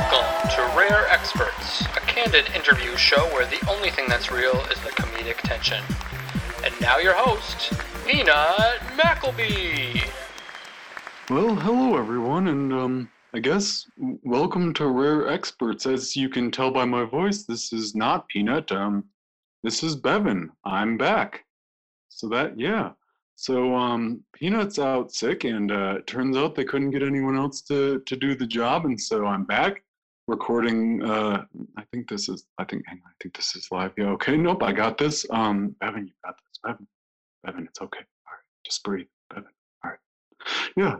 Welcome to Rare Experts, a candid interview show where the only thing that's real is the comedic tension. And now your host, Peanut Mackleby. Well, hello everyone, and um, I guess welcome to Rare Experts. As you can tell by my voice, this is not Peanut. Um, this is Bevan. I'm back. So that, yeah. So um, Peanut's out sick, and uh, it turns out they couldn't get anyone else to to do the job, and so I'm back recording. Uh, I think this is. I think. hang on, I think this is live. Yeah. Okay. Nope. I got this. Um, Bevan, you got this. Bevan. Bevan, it's okay. All right. Just breathe. Bevan. All right. Yeah.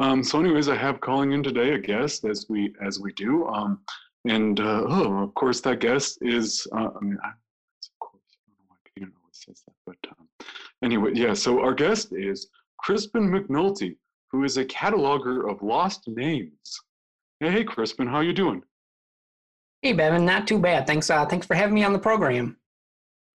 Um, so, anyways, I have calling in today a guest, as we as we do. Um, and uh, oh, of course, that guest is. Uh, I mean, I, of course, I don't know why Peter always says that, but um, anyway, yeah. So our guest is Crispin McNulty, who is a cataloger of lost names. Hey, hey, Crispin, how you doing? Hey, Bevan, not too bad. Thanks. Uh, thanks for having me on the program.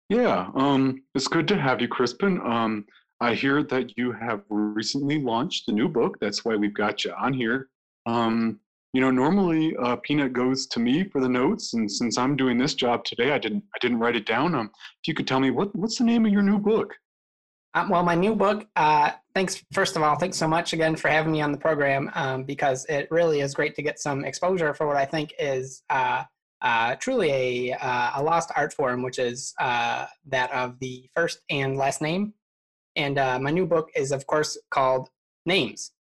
Yeah, um, it's good to have you, Crispin. Um, I hear that you have recently launched a new book. That's why we've got you on here. Um, you know, normally uh, Peanut goes to me for the notes, and since I'm doing this job today, I didn't I didn't write it down. Um, if you could tell me what what's the name of your new book? Uh, well, my new book. Uh, thanks. First of all, thanks so much again for having me on the program um, because it really is great to get some exposure for what I think is uh, uh, truly a uh, a lost art form, which is uh, that of the first and last name. And my new book is, of course, called Names,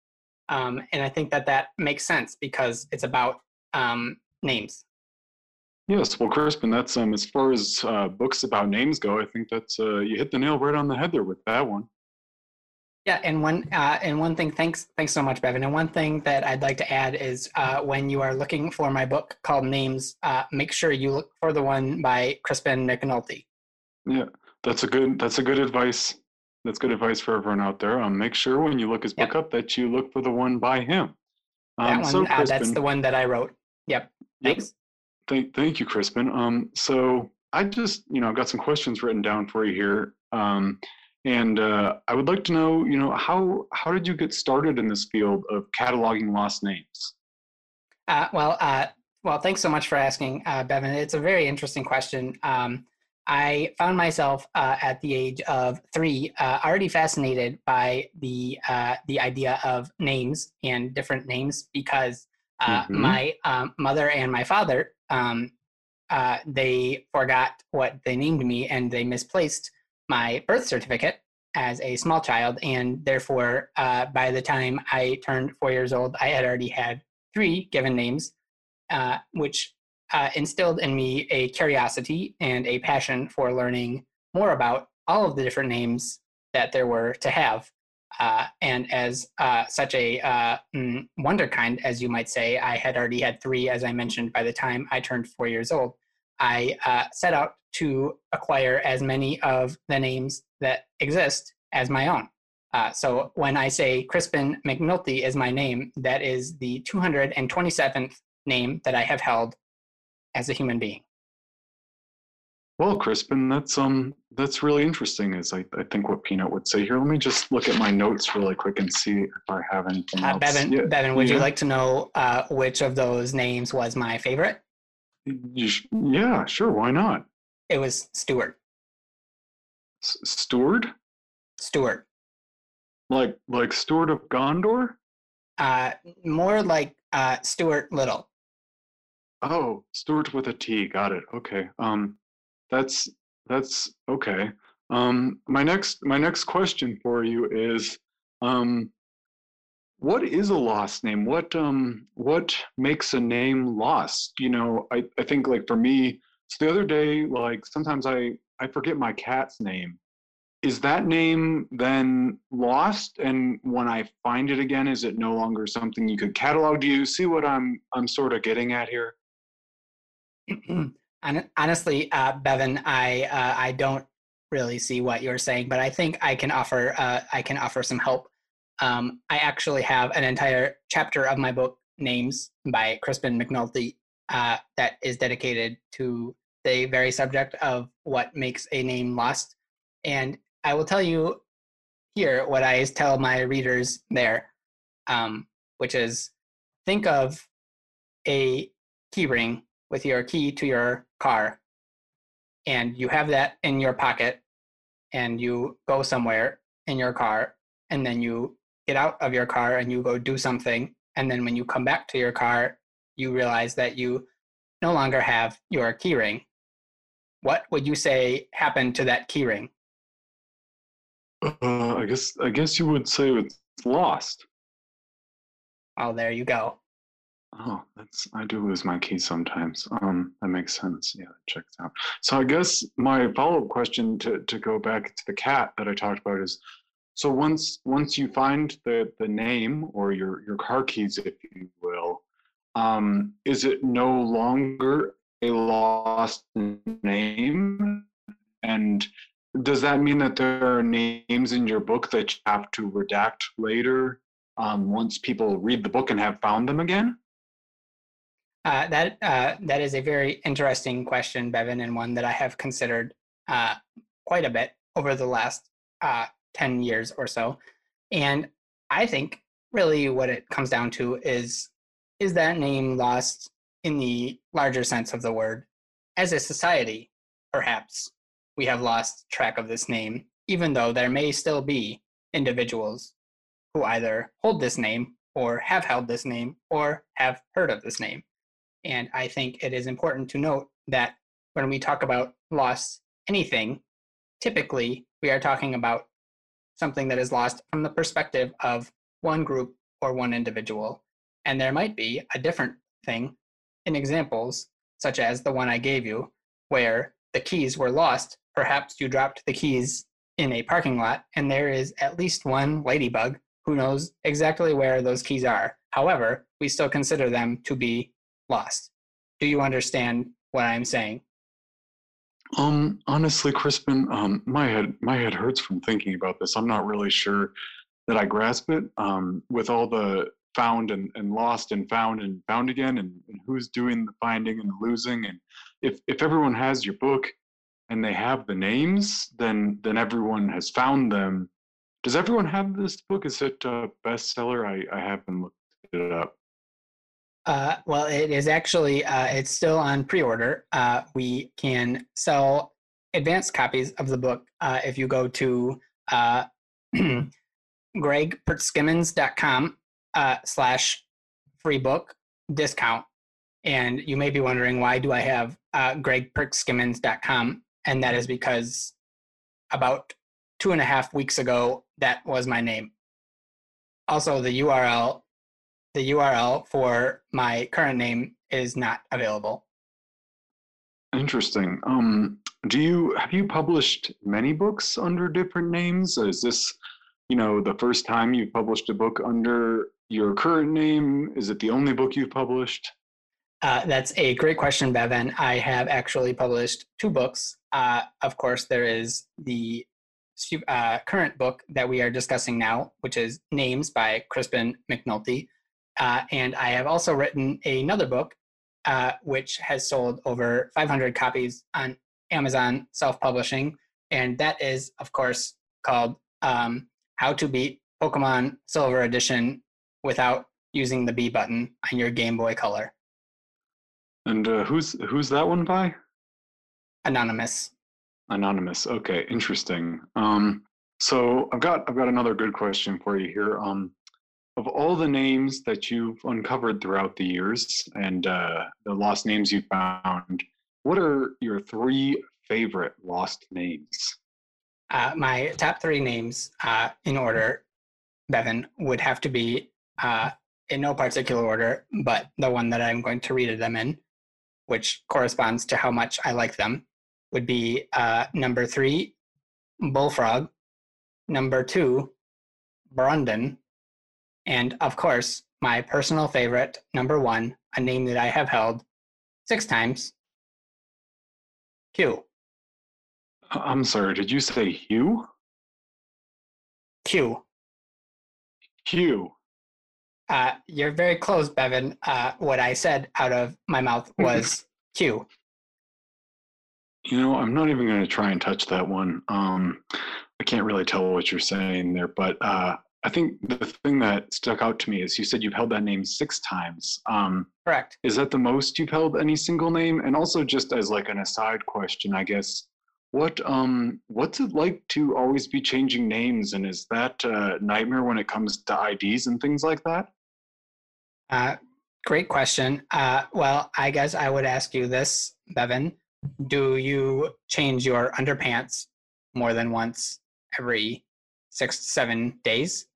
um, and I think that that makes sense because it's about um, names. Yes, well, Crispin, that's um as far as uh, books about names go. I think that's uh, you hit the nail right on the head there with that one. Yeah, and one uh, and one thing. Thanks, thanks so much, Bevan. And one thing that I'd like to add is uh, when you are looking for my book called Names, uh, make sure you look for the one by Crispin McNulty. Yeah, that's a good that's a good advice. That's good advice for everyone out there. Um, make sure when you look his book up that you look for the one by him. That Um, one, so uh, that's the one that I wrote. Yep. Yep. Thank, thank you, Crispin. Um, so I just, you know, I've got some questions written down for you here. Um, and uh, I would like to know, you know, how how did you get started in this field of cataloging lost names? Uh, well, uh, well, thanks so much for asking, uh, Bevan. It's a very interesting question. Um, I found myself uh, at the age of three uh, already fascinated by the uh, the idea of names and different names because uh, Mhm. my um, mother and my father um, uh, they forgot what they named me and they misplaced my birth certificate as a small child and therefore uh, by the time I turned four years old I had already had three given names, uh, which uh, instilled in me a curiosity and a passion for learning more about all of the different names that there were to have. Uh, and as uh, such a uh, mm, wonderkind, as you might say, I had already had three, as I mentioned, by the time I turned four years old. I uh, set out to acquire as many of the names that exist as my own. Uh, so when I say Crispin McNulty is my name, that is the 227th name that I have held as a human being. Well, Crispin, that's um that's really interesting. Is I, I think what Peanut would say here. Let me just look at my notes really quick and see if I have anything Uh, else. Bevan, Yeah, Bevan, would you like to know uh, which of those names was my favorite? yeah, sure. Why not? It was Stewart. S- Steward, Stuart. like like Steward of Gondor. Uh, more like uh, Stuart Little. Oh, Stewart with a T. Got it. Okay. Um, that's that's okay. Um, my next my next question for you is, um, what is a lost name? What um what makes a name lost? You know, I I think like for me, so the other day, like sometimes I I forget my cat's name. Is that name then lost? And when I find it again, is it no longer something you could catalog? Do you see what I'm I'm sort of getting at here? Hon- Honestly, uh, Bevan, I uh, I don't really see what you're saying, but I think I can offer uh, I can offer some help. Um, I actually have an entire chapter of my book, Names by Crispin McNulty, uh, that is dedicated to the very subject of what makes a name lost. And I will tell you here what I tell my readers there, um, which is think of a key ring with your key to your car and you have that in your pocket and you go somewhere in your car and then you get out of your car and you go do something and then when you come back to your car you realize that you no longer have your keyring what would you say happened to that keyring Uh, I guess I guess you would say it's lost. oh there you go Oh, that's I do lose my key sometimes. Um, that makes sense. Yeah, that checks out. So I guess my follow-up question to to go back to the cat that I talked about is, so once once you find the the name or your your car keys, if you will, um, is it no longer a lost name? And does that mean that there are names in your book that you have to redact later um, once people read the book and have found them again? Uh, that uh, that is a very interesting question, Bevan, and one that I have considered uh, quite a bit over the last uh, ten years or so. And I think really what it comes down to is is that name lost in the larger sense of the word? As a society, perhaps we have lost track of this name, even though there may still be individuals who either hold this name or have held this name or have heard of this name. And I think it is important to note that when we talk about loss anything, typically we are talking about something that is lost from the perspective of one group or one individual. And there might be a different thing in examples, such as the one I gave you, where the keys were lost. Perhaps you dropped the keys in a parking lot, and there is at least one ladybug who knows exactly where those keys are. However, we still consider them to be lost. Do you understand what I'm saying? Um, honestly, Crispin, um, my head my head hurts from thinking about this. I'm not really sure that I grasp it. Um, with all the found and, and lost and found and found again, and, and who's doing the finding and the losing, and if if everyone has your book and they have the names, then then everyone has found them. Does everyone have this book? Is it a bestseller? I I haven't looked it up. Uh, well, it is actually uh, it's still on pre-order. Uh, we can sell advanced copies of the book uh, if you go to uh, gregpertskimmins.com uh, slash free book discount. And you may be wondering why do I have uh? And that is because about two and a half weeks ago, that was my name. Also, the URL the URL for my current name is not available. Interesting. Um, do you have you published many books under different names? Is this, you know, the first time you've published a book under your current name? Is it the only book you've published? Uh, that's a great question, Bevan. I have actually published two books. Uh, of course, there is the uh, current book that we are discussing now, which is Names by Crispin McNulty. Uh, and I have also written another book, uh, which has sold over 500 copies on Amazon self publishing. And that is, of course, called um, How to Beat Pokemon Silver Edition Without Using the B button on your Game Boy Color. And uh, who's who's that one by? Anonymous. Anonymous. Okay, interesting. Um, so I've got I've got another good question for you here. Um, of all the names that you've uncovered throughout the years and uh, the lost names you found, what are your three favorite lost names? Uh, my top three names uh, in order, Bevan, would have to be uh, in no particular order, but the one that I'm going to read them in, which corresponds to how much I like them, would be uh, number three, Bullfrog, number two, Brundon, and of course, my personal favorite, number one, a name that I have held six times Q. I'm sorry, did you say Hugh? Q. Q. Uh, you're very close, Bevan. Uh, what I said out of my mouth was Q. You know, I'm not even going to try and touch that one. Um, I can't really tell what you're saying there, but uh, I think the thing that stuck out to me is you said you've held that name six times. Um, Correct. is that the most you've held any single name? And also, just as like an aside question, I guess, what um, what's it like to always be changing names? And is that a nightmare when it comes to IDs and things like that? Uh, great question. Uh, well, I guess I would ask you this, Bevan. Do you change your underpants more than once every six to seven days?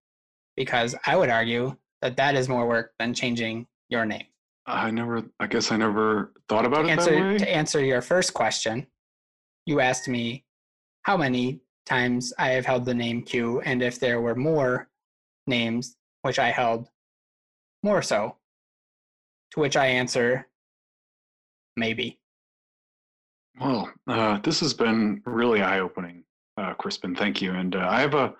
Because I would argue that that is more work than changing your name. I never. I guess I never thought about To it that way. to answer your first question, you asked me how many times I have held the name Q and if there were more names which I held more so. To which I answer, maybe. Well, uh, this has been really eye-opening, uh, Crispin. Thank you. And uh, I have a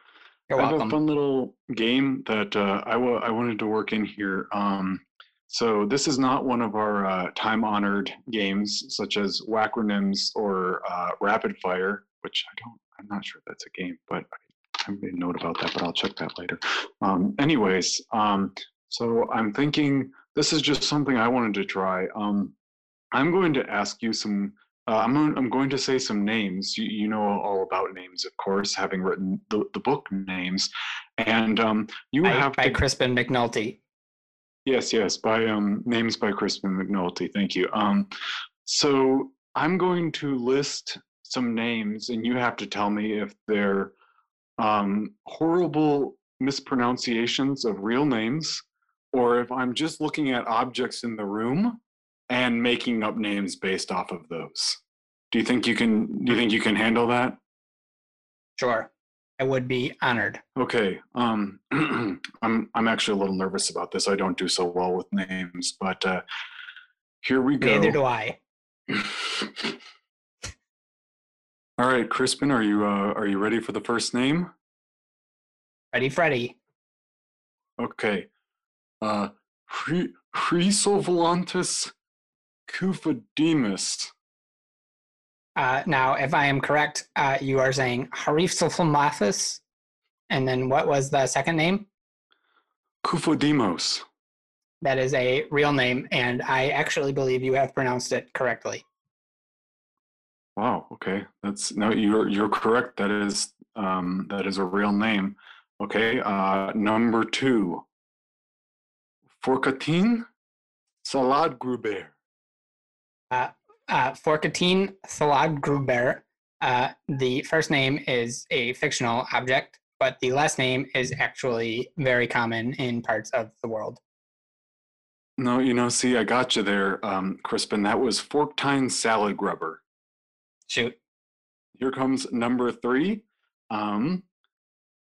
You're I have a fun little game that uh, I I wanted to work in here. Um, so this is not one of our uh, time-honored games, such as Wackronyms or uh, Rapid Fire, which I don't. I'm not sure that's a game, but I, I made a note about that, but I'll check that later. Um, anyways, um, so I'm thinking this is just something I wanted to try. Um, I'm going to ask you some. Uh, I'm, going- I'm going to say some names. You, you know all about names, of course, having written the, the book names. And um, you By, have by to. Crispin McNulty. Yes, yes, by um, names by Crispin McNulty. Thank you. Um, so I'm going to list some names, and you have to tell me if they're um, horrible mispronunciations of real names, or if I'm just looking at objects in the room and making up names based off of those. Do you think you can? Do you think you can handle that? Sure. I would be honored. Okay. Um, I'm I'm actually a little nervous about this. I don't do so well with names, but uh, here we go. Neither do I. All right, Crispin, are you uh, are you ready for the first name? Ready, Freddy. Okay. Uh, Chry- Kufademus. Uh, now, if I am correct, uh, you are saying Harif Sulfamathis. And then what was the second name? Kufodemos. That is a real name, and I actually believe you have pronounced it correctly. Wow. Okay, that's no. You're you're correct. That is um, that is a real name. Okay. Uh, number two. Forkatin Salad Gruber. Uh, Forkatine Thalagruber. Uh, the first name is a fictional object, but the last name is actually very common in parts of the world. No, you know, see, I got you there, um, Crispin. That was Forktine Salad Grubber. Shoot. Here comes number three. Um,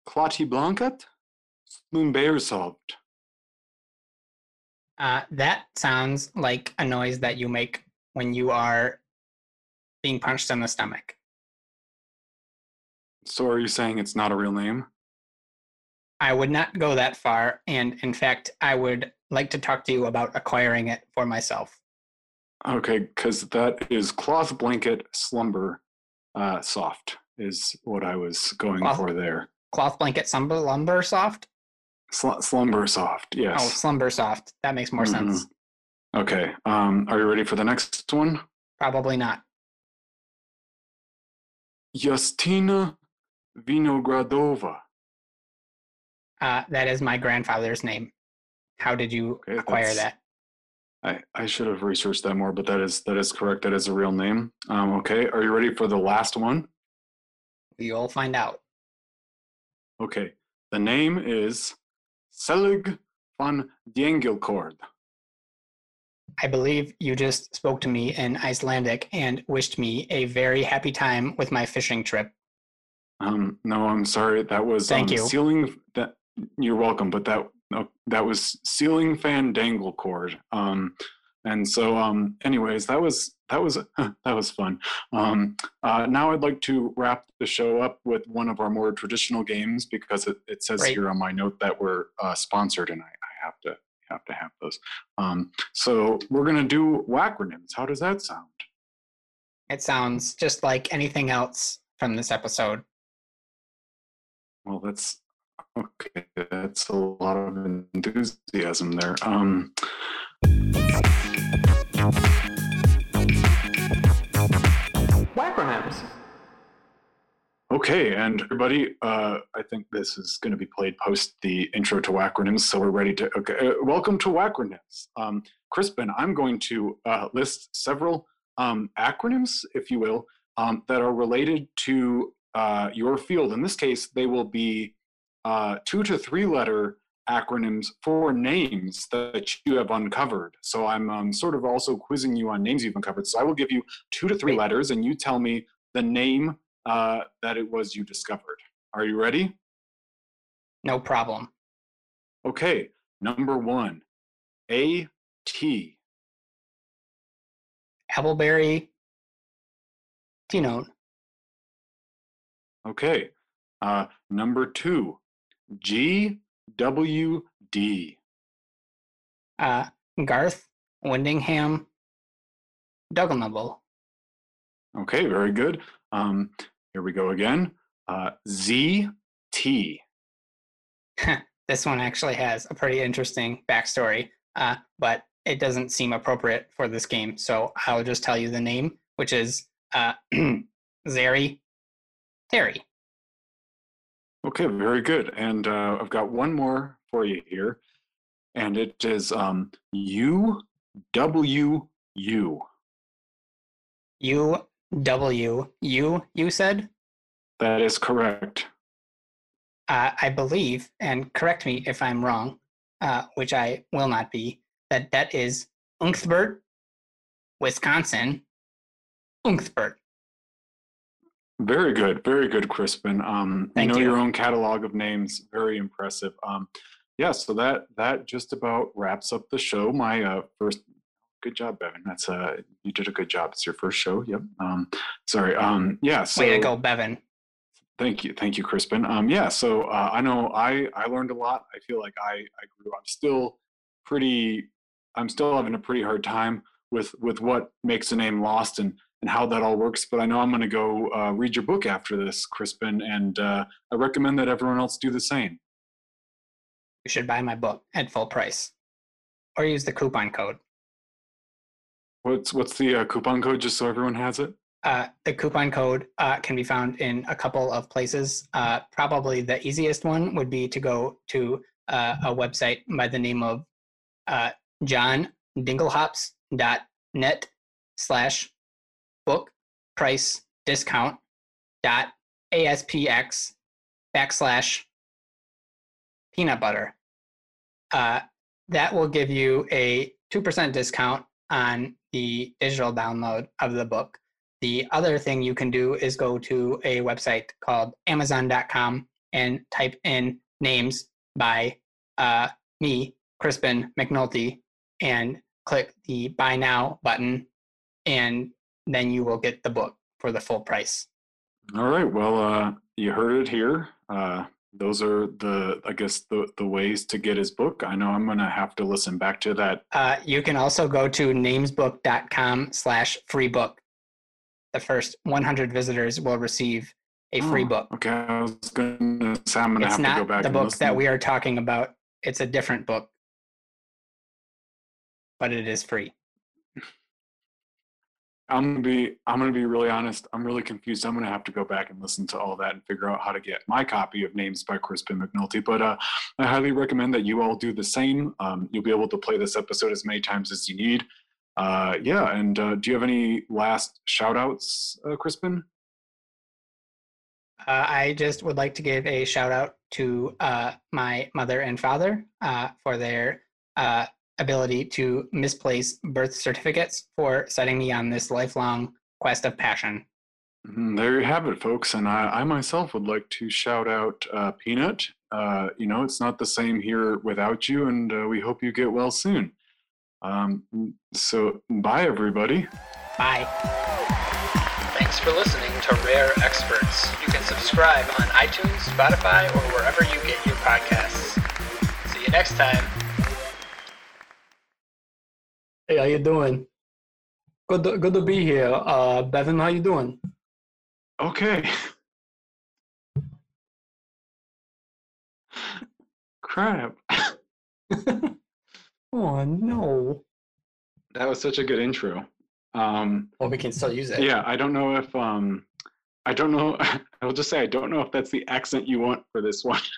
Clati Blancat Slumbeersolved. Uh, that sounds like a noise that you make when you are being punched in the stomach. So are you saying it's not a real name? I would not go that far, and in fact, I would like to talk to you about acquiring it for myself. Okay, because that is cloth blanket slumber uh, soft is what I was going Cloth- for there. Cloth blanket slumber, lumber soft? Sl- slumber soft, yes. Oh, yes. slumber soft. That makes more sense. Okay, um, are you ready for the next one? Probably not. Justina Vinogradova. Uh, that is my grandfather's name. How did you Okay, acquire that? I, I should have researched that more, but that is that is correct. That is a real name. Um, okay, are you ready for the last one? You'll find out. Okay, the name is Selig van Diengelkord. I believe you just spoke to me in Icelandic and wished me a very happy time with my fishing trip. Um, no, I'm sorry. That was Thank um, you. ceiling. That you're welcome, but that no, that was ceiling fan dangle cord. Um, and so, um, anyways, that was that was that was fun. Um, uh, now I'd like to wrap the show up with one of our more traditional games because it, it says Great. here on my note that we're uh, sponsored, and I, I have to have to have those. Um, so we're gonna do wackronyms. How does that sound? It sounds just like anything else from this episode. Well, that's Okay, that's a lot of enthusiasm there. Um, Wackronyms. Okay, and everybody, uh, I think this is going to be played post the intro to Wackronyms, so we're ready to. Okay, uh, welcome to Wackronyms. Um, Crispin, I'm going to uh, list several um, acronyms, if you will, um, that are related to uh, your field. In this case, they will be uh, two to three letter acronyms for names that you have uncovered. So I'm um, sort of also quizzing you on names you've uncovered. So I will give you two to three letters, and you tell me the name uh, that it was you discovered. Are you ready? No problem. Okay, number one, A T. Appleberry. Tinone. Okay, uh, number two, G W D. Uh, Garth. Windingham. Dugganable. Okay, very good. Um, here we go again. Uh, Z T. this one actually has a pretty interesting backstory, uh, but it doesn't seem appropriate for this game. So I'll just tell you the name, which is uh, Zeri Terry. Okay, very good. And uh, I've got one more for you here, and it is um, U W U. W U. You said. That is correct. uh, I believe, and correct me if I'm wrong, uh, which I will not be, that that is Unksbert, Wisconsin. Unksbert. Very good, very good, Crispin. Um, Thank you know you. your own catalog of names. Very impressive. Um, yeah, so that that just about wraps up the show. My uh, first, good job, Bevan. That's uh, you did a good job. It's your first show. Yep. Um, sorry. Um, yeah. So Way to go, Bevan. Thank you, thank you, Crispin. Um, yeah, so uh, I know I I learned a lot. I feel like I I grew. I'm still pretty. I'm still having a pretty hard time with with what makes a name lost and and how that all works. But I know I'm going to go uh, read your book after this, Crispin, and uh, I recommend that everyone else do the same. You should buy my book at full price or use the coupon code. What's what's the uh, coupon code, just so everyone has it? Uh, the coupon code uh, can be found in a couple of places. Uh, probably the easiest one would be to go to uh, a website by the name of uh, johndinglehops.net slash book price discount dot aspx backslash peanut butter. Uh, that will give you a 2% discount on the digital download of the book. The other thing you can do is go to a website called Amazon.com and type in names by uh, me, Crispin McNulty, and click the Buy Now button, and then you will get the book for the full price. All right. Well, uh, you heard it here. Uh, those are the, I guess, the the ways to get his book. I know I'm gonna have to listen back to that. Uh, you can also go to namesbook.com slash free book. The first 100 visitors will receive a free Oh, book. Okay, I was gonna say I'm gonna It's have to go not back the book that we are talking about. It's a different book, but it is free. I'm gonna be I'm gonna be really honest. I'm really confused. I'm gonna have to go back and listen to all that and figure out how to get my copy of Names by Crispin McNulty. But uh, I highly recommend that you all do the same. Um, you'll be able to play this episode as many times as you need. Uh, yeah, and uh, do you have any last shout outs, uh, Crispin? Uh, I just would like to give a shout out to uh, my mother and father for their ability to misplace birth certificates for setting me on this lifelong quest of passion. Mm, There you have it, folks. And I, I myself would like to shout out uh, Peanut. Uh, you know, it's not the same here without you, and uh, we hope you get well soon. Um, so, bye, everybody. Bye. Thanks for listening to Rare Experts. You can subscribe on iTunes, Spotify, or wherever you get your podcasts. See you next time. Hey, how you doing? Good, to, good to be here. Uh, Bevan, how you doing? Okay. crap. oh no. That was such a good intro. Um, Well, we can still use it. yeah, I don't know if um, I don't know. I'll just say I don't know if that's the accent you want for this one.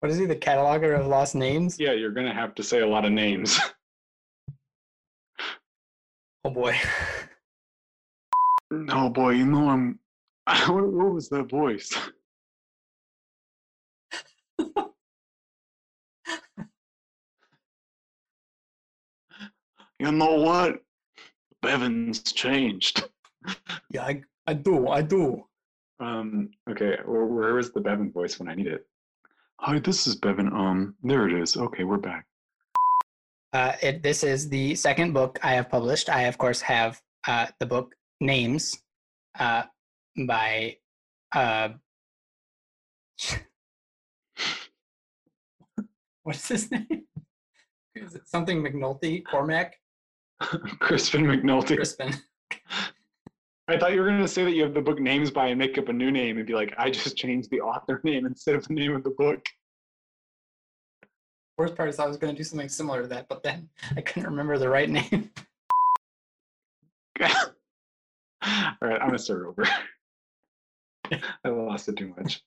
What is he? The cataloger of lost names? yeah, you're gonna have to say a lot of names. Oh boy. oh boy, you know I'm. What, what was that voice? you know what? Bevan's changed. Yeah, I, I do. I do. Um, okay, where, where is the Bevan voice when I need it? Hi, this is Bevan. Um, there it is. Okay, we're back. Uh, it, this is the second book I have published. I, of course, have uh, the book Names uh, by. Uh, what's his name? Is it something McNulty? Cormac? Crispin McNulty. Crispin. I thought you were going to say that you have the book names by and make up a new name and be like, I just changed the author name instead of the name of the book. Worst part is I was going to do something similar to that, but then I couldn't remember the right name. All right, I'm going to start over. I lost it too much.